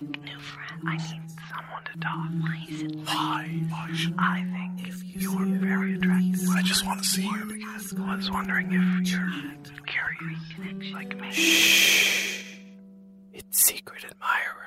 make new friends. I need someone to talk. Why is it? Why? Why should I think you are very attractive. I just want to see you. I was wondering if you're curious, like me. Shh. It's Secret Admirer.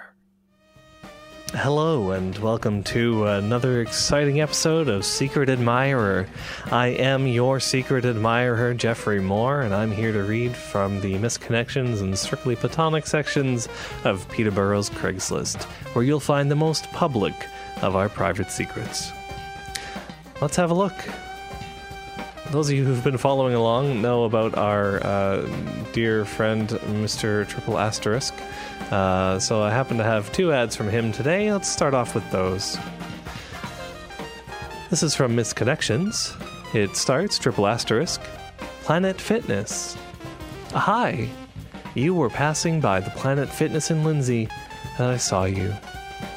Hello, and welcome to another exciting episode of Secret Admirer. I am your secret admirer, Jeffrey Moore, and I'm here to read from the misconnections and strictly platonic sections of Peterborough's Craigslist, where you'll find the most public of our private secrets. Let's have a look. Those of you who've been following along know about our uh, dear friend, Mr. Triple Asterisk. Uh, so I happen to have two ads from him today. Let's start off with those. This is from Misconnections. It starts triple asterisk Planet Fitness. Hi, you were passing by the Planet Fitness in Lindsay, and I saw you.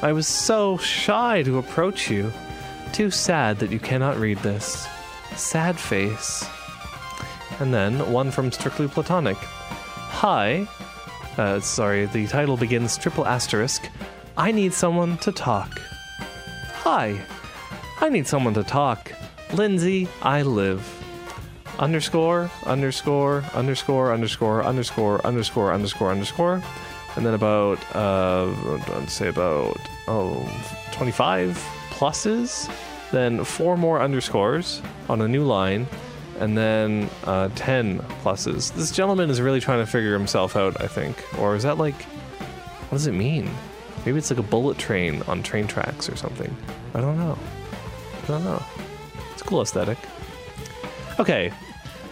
I was so shy to approach you. Too sad that you cannot read this. Sad face. And then one from Strictly Platonic. Hi, uh, sorry, the title begins triple asterisk. I need someone to talk. Hi, I need someone to talk. Lindsay, I live. Underscore, underscore, underscore, underscore, underscore, underscore, underscore, underscore. And then about, uh, I'd say about, oh, 25 pluses. Then four more underscores on a new line and then uh, 10 pluses. This gentleman is really trying to figure himself out, I think. Or is that like, what does it mean? Maybe it's like a bullet train on train tracks or something. I don't know. I don't know. It's a cool aesthetic. Okay,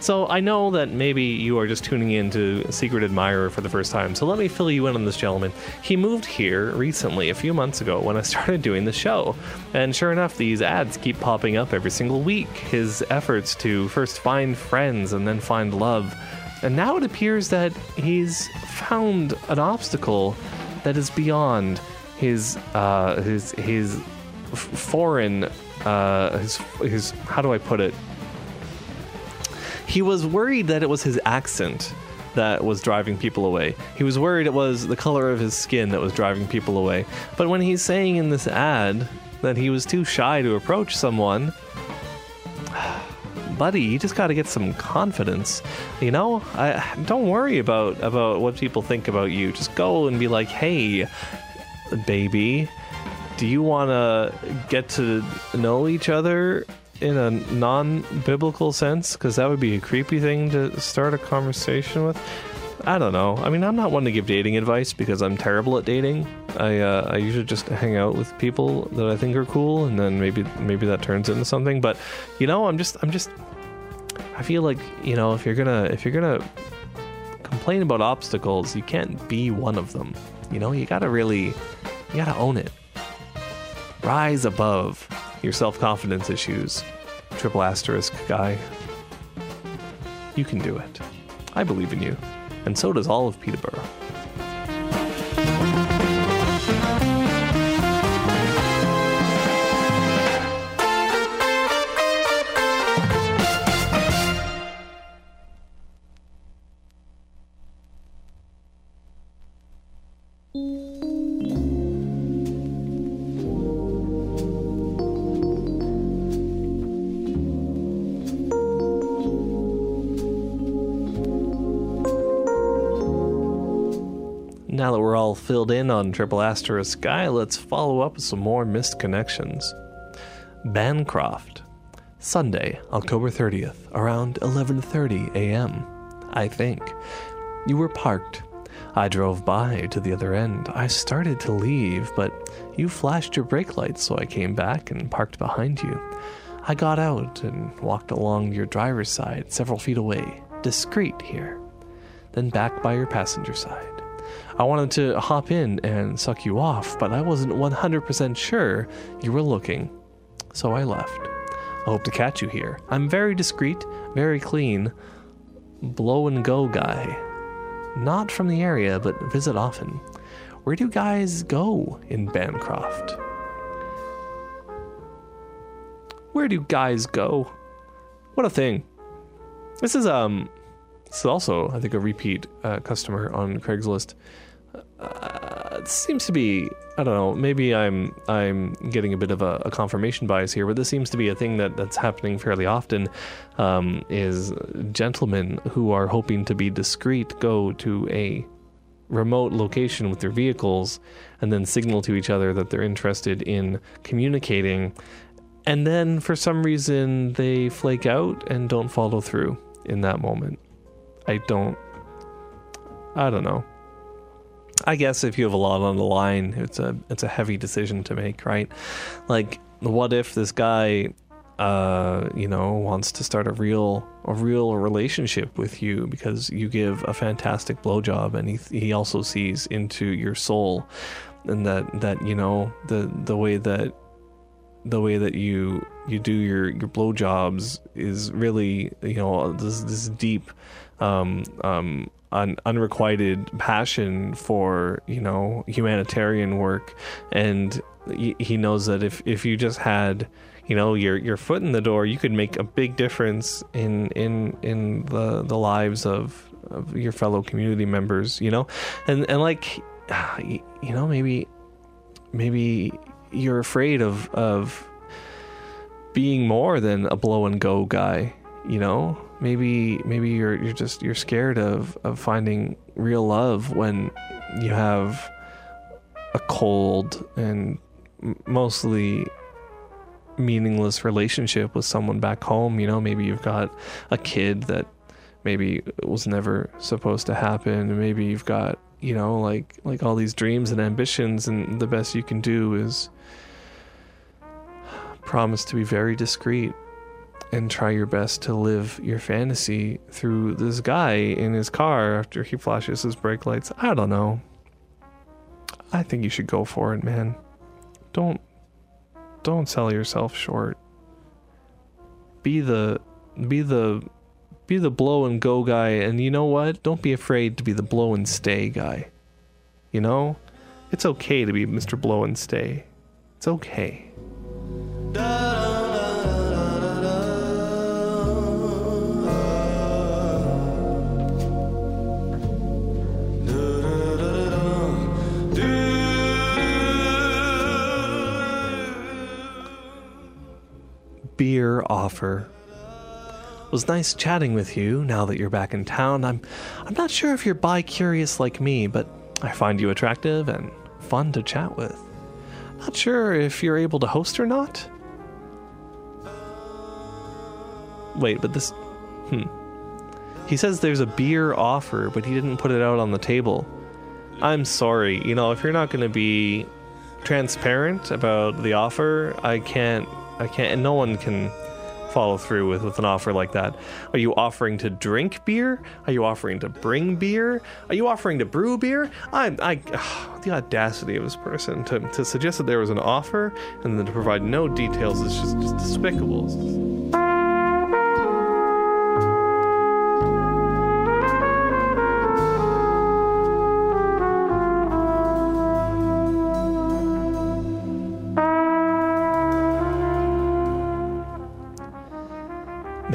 so I know that maybe you are just tuning in to Secret Admirer for the first time, so let me fill you in on this gentleman. He moved here recently, a few months ago, when I started doing the show. And sure enough, these ads keep popping up every single week. His efforts to first find friends and then find love. And now it appears that he's found an obstacle that is beyond his uh, his his foreign uh, his his how do I put it he was worried that it was his accent that was driving people away. He was worried it was the color of his skin that was driving people away. But when he's saying in this ad that he was too shy to approach someone, buddy, you just got to get some confidence. You know, I don't worry about about what people think about you. Just go and be like, "Hey, baby, do you want to get to know each other in a non-biblical sense because that would be a creepy thing to start a conversation with? I don't know. I mean i'm not one to give dating advice because i'm terrible at dating. I uh, i usually just hang out with people that i think are cool and then maybe maybe that turns into something. But you know i'm just i'm just i feel like you know if you're gonna if you're gonna complain about obstacles you can't be one of them. You know you gotta really you gotta own it. Rise above your self confidence issues, triple asterisk guy. You can do it. I believe in you. And so does all of Peterborough. Now that we're all filled in on Triple Asterisk Sky, let's follow up with some more missed connections. Bancroft, Sunday, October 30th, around 11:30 a.m. I think. You were parked. I drove by to the other end. I started to leave, but you flashed your brake lights, so I came back and parked behind you. I got out and walked along your driver's side, several feet away, discreet here, then back by your passenger side. I wanted to hop in and suck you off, but I wasn't 100% sure you were looking. So I left. I hope to catch you here. I'm very discreet, very clean, blow and go guy. Not from the area, but visit often. Where do guys go in Bancroft? Where do guys go? What a thing. This is um this is also I think a repeat uh, customer on Craigslist. Uh, seems to be I don't know, maybe I'm I'm getting a bit of a, a confirmation bias here, but this seems to be a thing that, that's happening fairly often. Um, is gentlemen who are hoping to be discreet go to a remote location with their vehicles and then signal to each other that they're interested in communicating, and then for some reason they flake out and don't follow through in that moment. I don't. I don't know. I guess if you have a lot on the line, it's a it's a heavy decision to make, right? Like, what if this guy, uh, you know, wants to start a real a real relationship with you because you give a fantastic blowjob, and he he also sees into your soul, and that that you know the the way that the way that you you do your your blowjobs is really you know this this deep um um un, unrequited passion for you know humanitarian work, and he knows that if if you just had you know your your foot in the door, you could make a big difference in in in the the lives of of your fellow community members. You know, and and like you know maybe maybe you're afraid of of being more than a blow and go guy you know maybe maybe you're you're just you're scared of of finding real love when you have a cold and mostly meaningless relationship with someone back home you know? Maybe you've got a kid that maybe was never supposed to happen. Maybe you've got you know like like all these dreams and ambitions and the best you can do is promise to be very discreet and try your best to live your fantasy through this guy in his car after he flashes his brake lights. I don't know. I think you should go for it, man. Don't don't sell yourself short. Be the be the be the blow and go guy and you know what? Don't be afraid to be the blow and stay guy. You know? It's okay to be Mr. Blow and Stay. It's okay. Offer. It was nice chatting with you now that you're back in town. I'm I'm not sure if you're bi curious like me, but I find you attractive and fun to chat with. Not sure if you're able to host or not. Wait, but this hmm. He says there's a beer offer, but he didn't put it out on the table. I'm sorry. You know, if you're not going to be transparent about the offer, I can't I can't, and no one can follow through with, with an offer like that. Are you offering to drink beer? Are you offering to bring beer? Are you offering to brew beer? I, I, ugh, the audacity of this person to, to suggest that there was an offer and then to provide no details is just, just despicable.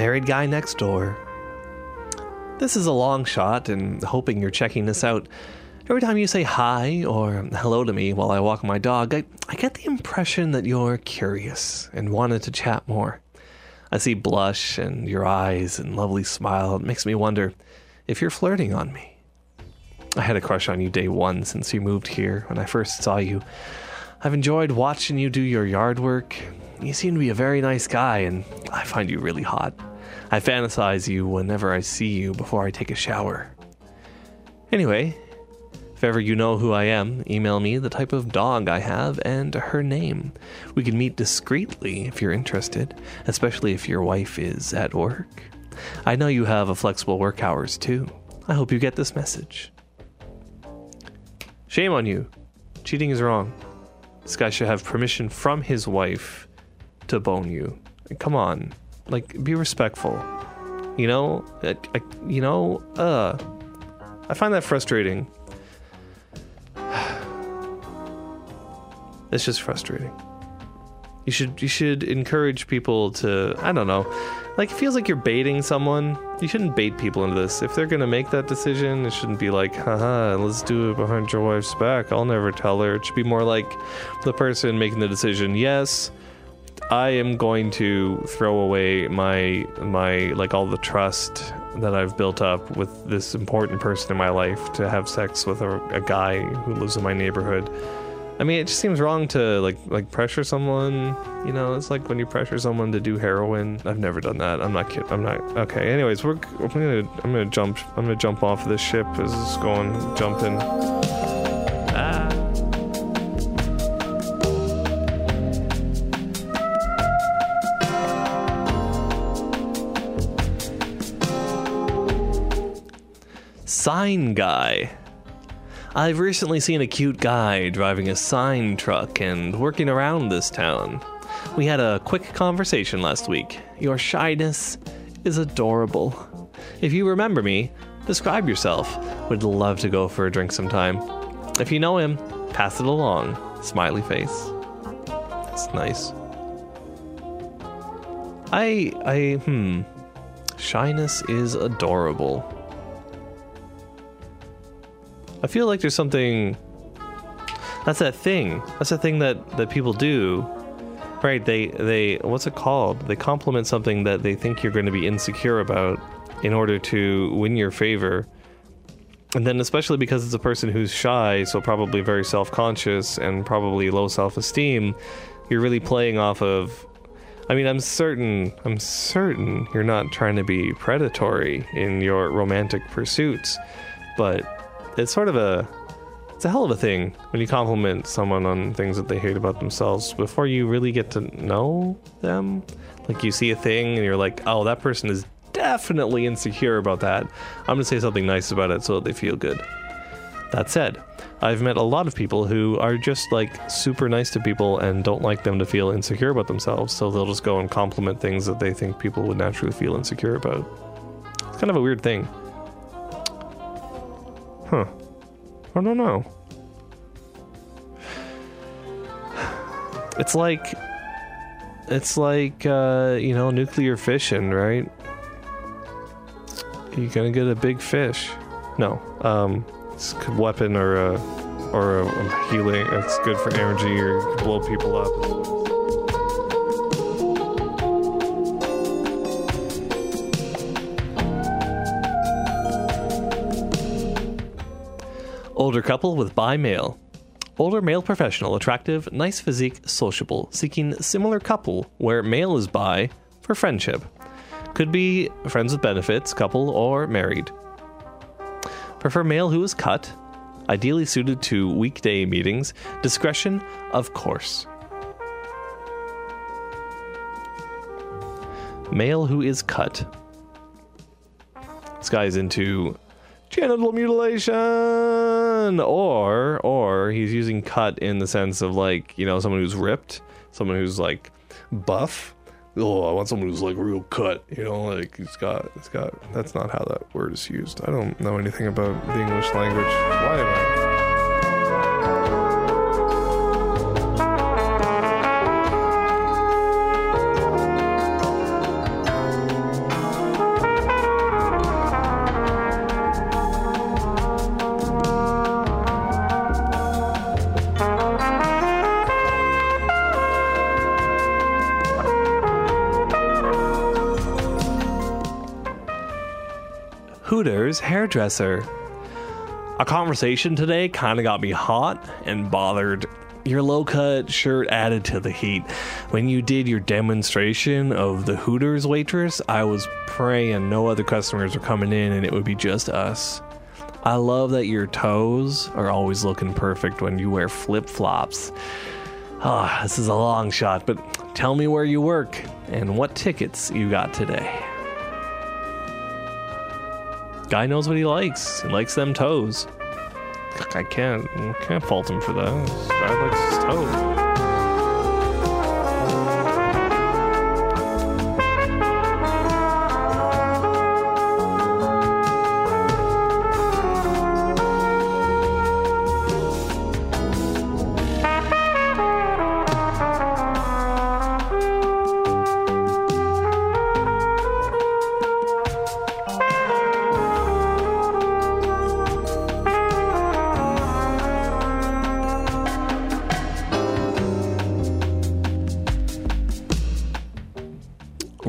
Married guy next door. This is a long shot, and hoping you're checking this out. Every time you say hi or hello to me while I walk my dog, I, I get the impression that you're curious and wanted to chat more. I see blush and your eyes and lovely smile. It makes me wonder if you're flirting on me. I had a crush on you day one since you moved here when I first saw you. I've enjoyed watching you do your yard work. You seem to be a very nice guy, and I find you really hot. I fantasize you whenever I see you before I take a shower. Anyway, if ever you know who I am, email me the type of dog I have and her name. We can meet discreetly if you're interested, especially if your wife is at work. I know you have a flexible work hours too. I hope you get this message. Shame on you. Cheating is wrong. This guy should have permission from his wife to bone you. Come on. Like, be respectful. You know, I, I, you know, uh, I find that frustrating. it's just frustrating. You should you should encourage people to I don't know. Like it feels like you're baiting someone. You shouldn't bait people into this. If they're gonna make that decision, it shouldn't be like, haha, let's do it behind your wife's back. I'll never tell her. It should be more like the person making the decision, yes, I am going to throw away my my like all the trust that I've built up with this important person in my life to have sex with a, a guy who lives in my neighborhood. I mean, it just seems wrong to like like pressure someone. You know, it's like when you pressure someone to do heroin. I've never done that. I'm not kidding. I'm not. Okay. Anyways, we're I'm gonna I'm gonna jump I'm gonna jump off this ship as it's going jumping. Sign guy. I've recently seen a cute guy driving a sign truck and working around this town. We had a quick conversation last week. Your shyness is adorable. If you remember me, describe yourself. Would love to go for a drink sometime. If you know him, pass it along. Smiley face. That's nice. I I hmm. Shyness is adorable. I feel like there's something. That's that thing. That's the thing that that people do, right? They they what's it called? They compliment something that they think you're going to be insecure about in order to win your favor. And then, especially because it's a person who's shy, so probably very self conscious and probably low self esteem, you're really playing off of. I mean, I'm certain, I'm certain you're not trying to be predatory in your romantic pursuits, but it's sort of a it's a hell of a thing when you compliment someone on things that they hate about themselves before you really get to know them. Like you see a thing and you're like, oh, that person is definitely insecure about that. I'm gonna say something nice about it so that they feel good. That said, I've met a lot of people who are just like super nice to people and don't like them to feel insecure about themselves, so they'll just go and compliment things that they think people would naturally feel insecure about. It's kind of a weird thing. Huh. I don't know. It's like it's like uh, you know, nuclear fission, right? You're gonna get a big fish. No, um, it's a weapon or a or a, a healing. It's good for energy or blow people up. Older couple with bi male. Older male professional, attractive, nice physique, sociable, seeking similar couple where male is bi for friendship. Could be friends with benefits, couple, or married. Prefer male who is cut, ideally suited to weekday meetings. Discretion, of course. Male who is cut. This guy's into genital mutilation or or he's using cut in the sense of like you know someone who's ripped someone who's like buff. Oh i want someone who's like real cut you know like he's got it's got that's not how that word is used. I don't know anything about the english language. Why am i hairdresser. A conversation today kind of got me hot and bothered. Your low cut shirt added to the heat. When you did your demonstration of the Hooters waitress, I was praying no other customers were coming in and it would be just us. I love that your toes are always looking perfect when you wear flip flops. Ah, this is a long shot, but tell me where you work and what tickets you got today. Guy knows what he likes. He likes them toes. I can't can't fault him for that. This guy likes his toes.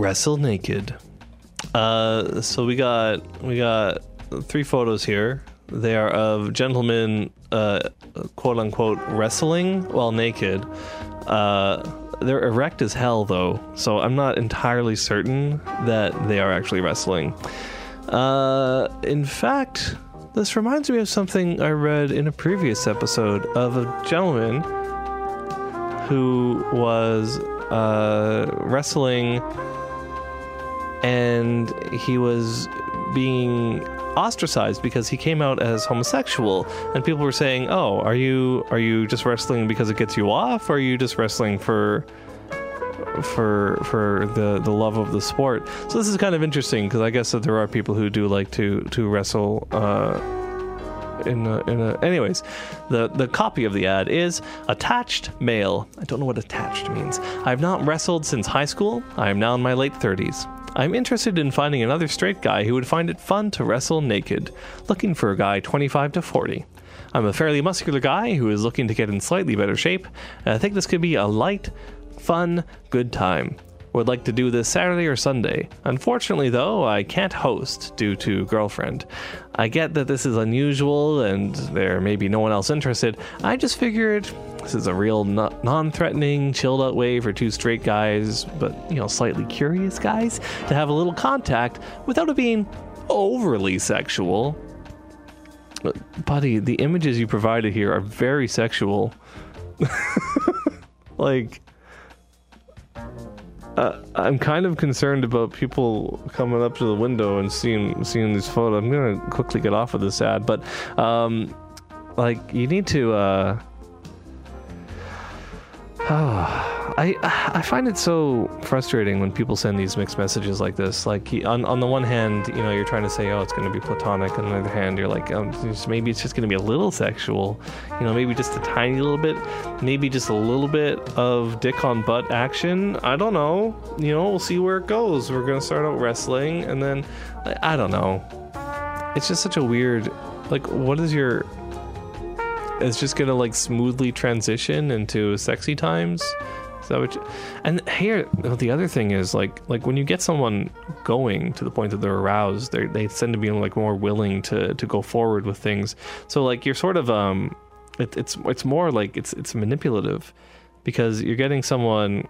Wrestle naked. Uh, so we got we got three photos here. They are of gentlemen, uh, quote unquote, wrestling while naked. Uh, they're erect as hell, though, so I'm not entirely certain that they are actually wrestling. Uh, in fact, this reminds me of something I read in a previous episode of a gentleman who was uh, wrestling and he was being ostracized because he came out as homosexual. And people were saying oh are you are you just wrestling because it gets you off? Or are you just wrestling for for for the the love of the sport? So this is kind of interesting because i guess that there are people who do like to to wrestle uh in a, in a, anyways the the copy of the ad is attached male. I don't know what attached means. I've not wrestled since high school. I am now in my late 30s i'm interested in finding another straight guy who would find it fun to wrestle naked looking for a guy 25 to 40 i'm a fairly muscular guy who is looking to get in slightly better shape and i think this could be a light fun good time would like to do this Saturday or Sunday. Unfortunately, though, I can't host due to girlfriend. I get that this is unusual and there may be no one else interested. I just figured this is a real non threatening, chilled out way for two straight guys, but, you know, slightly curious guys, to have a little contact without it being overly sexual. Buddy, the images you provided here are very sexual. like, uh, I'm kind of concerned about people coming up to the window and seeing seeing these photos. I'm gonna quickly get off of this ad, but um, like you need to. Uh, Oh, I I find it so frustrating when people send these mixed messages like this. Like on on the one hand, you know, you're trying to say, oh, it's going to be platonic. On the other hand, you're like, oh, maybe it's just going to be a little sexual. You know, maybe just a tiny little bit, maybe just a little bit of dick on butt action. I don't know. You know, we'll see where it goes. We're going to start out wrestling, and then I, I don't know. It's just such a weird. Like, what is your it's just gonna like smoothly transition into sexy times. That what and here the other thing is like like when you get someone going to the point that they're aroused, they they tend to be like more willing to to go forward with things. So like you're sort of um, it, it's it's more like it's it's manipulative because you're getting someone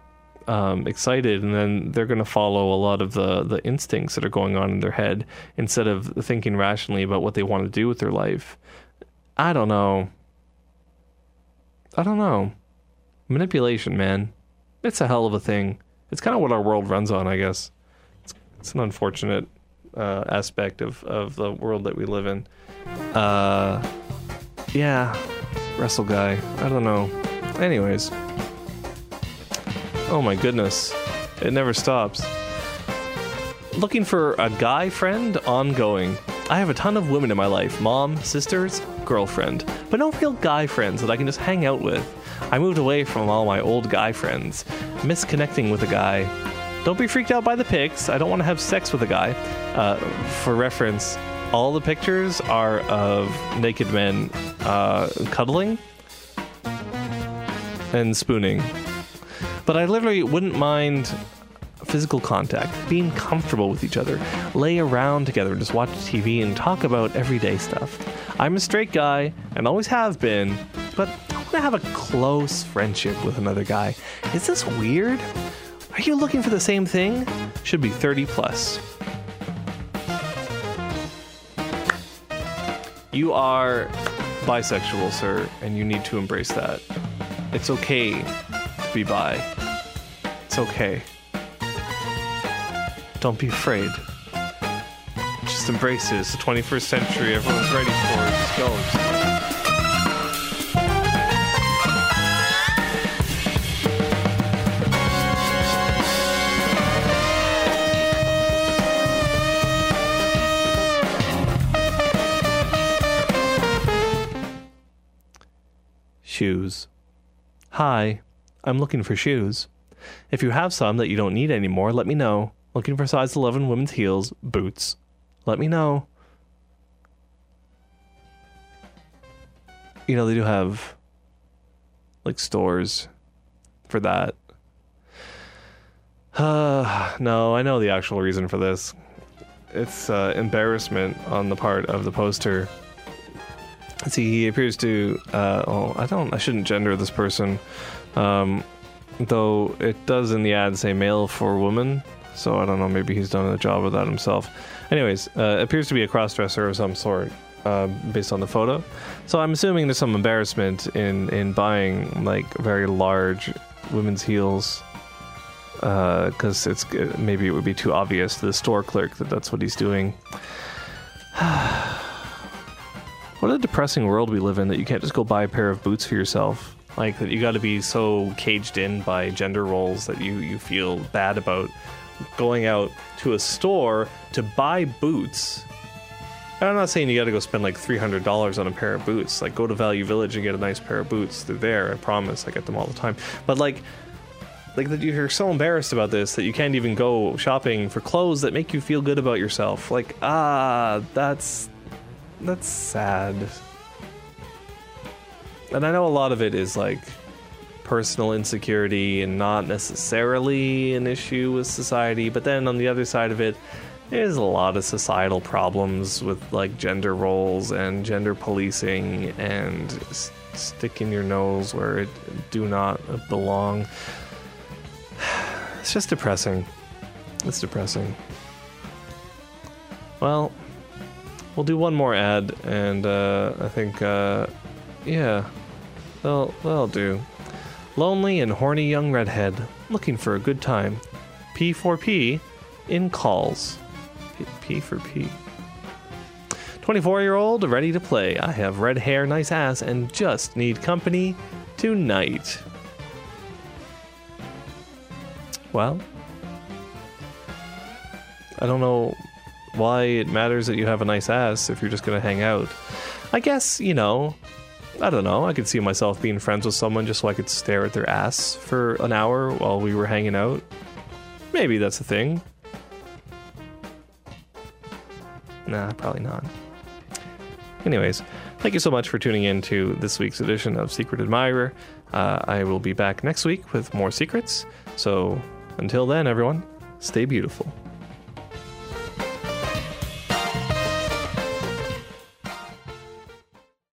um, excited, and then they're going to follow a lot of the the instincts that are going on in their head instead of thinking rationally about what they want to do with their life. I don't know. I don't know. Manipulation, man. It's a hell of a thing. It's kind of what our world runs on, I guess. It's, it's an unfortunate uh, aspect of, of the world that we live in. Uh, yeah, wrestle guy. I don't know. Anyways. Oh my goodness. It never stops. Looking for a guy friend ongoing. I have a ton of women in my life mom, sisters, girlfriend, but no real guy friends that I can just hang out with. I moved away from all my old guy friends, miss connecting with a guy. Don't be freaked out by the pics. I don't want to have sex with a guy. Uh, for reference, all the pictures are of naked men uh, cuddling and spooning. But I literally wouldn't mind physical contact, being comfortable with each other, lay around together, just watch TV and talk about everyday stuff. I'm a straight guy and always have been, but I want to have a close friendship with another guy. Is this weird? Are you looking for the same thing? Should be 30 plus. You are bisexual, sir, and you need to embrace that. It's okay to be bi. It's okay. Don't be afraid. Just embrace it. It's the 21st century. Everyone's ready for it. Just go. Just Shoes. Hi, I'm looking for shoes. If you have some that you don't need anymore, let me know. Looking for size 11 women's heels, boots. Let me know. You know, they do have like stores for that. Uh, no, I know the actual reason for this. It's uh, embarrassment on the part of the poster. See, he appears to. Uh, oh, I don't. I shouldn't gender this person, um, though it does in the ad say male for woman. So I don't know. Maybe he's done a job of that himself. Anyways, uh, appears to be a crossdresser of some sort, uh, based on the photo. So I'm assuming there's some embarrassment in in buying like very large women's heels because it's maybe it would be too obvious to the store clerk that that's what he's doing. what a depressing world we live in that you can't just go buy a pair of boots for yourself. Like that you got to be so caged in by gender roles that you you feel bad about going out to a store to buy boots. And I'm not saying you got to go spend like $300 on a pair of boots. Like go to Value Village and get a nice pair of boots. They're there, I promise. I get them all the time. But like like that you're so embarrassed about this that you can't even go shopping for clothes that make you feel good about yourself. Like, ah, that's that's sad. And I know a lot of it is like personal insecurity and not necessarily an issue with society, but then on the other side of it, there's a lot of societal problems with like gender roles and gender policing and s- sticking your nose where it do not belong. It's just depressing. It's depressing. Well, we'll do one more ad, and uh, I think, uh, yeah, they'll do. Lonely and horny young redhead looking for a good time. P4P in calls. P, for P. 24 year old ready to play. I have red hair, nice ass, and just need company tonight. Well, I don't know why it matters that you have a nice ass if you're just going to hang out. I guess, you know, I don't know. I could see myself being friends with someone just so I could stare at their ass for an hour while we were hanging out. Maybe that's a thing. Nah, probably not. Anyways, thank you so much for tuning in to this week's edition of Secret Admirer. Uh, I will be back next week with more secrets. So until then, everyone, stay beautiful.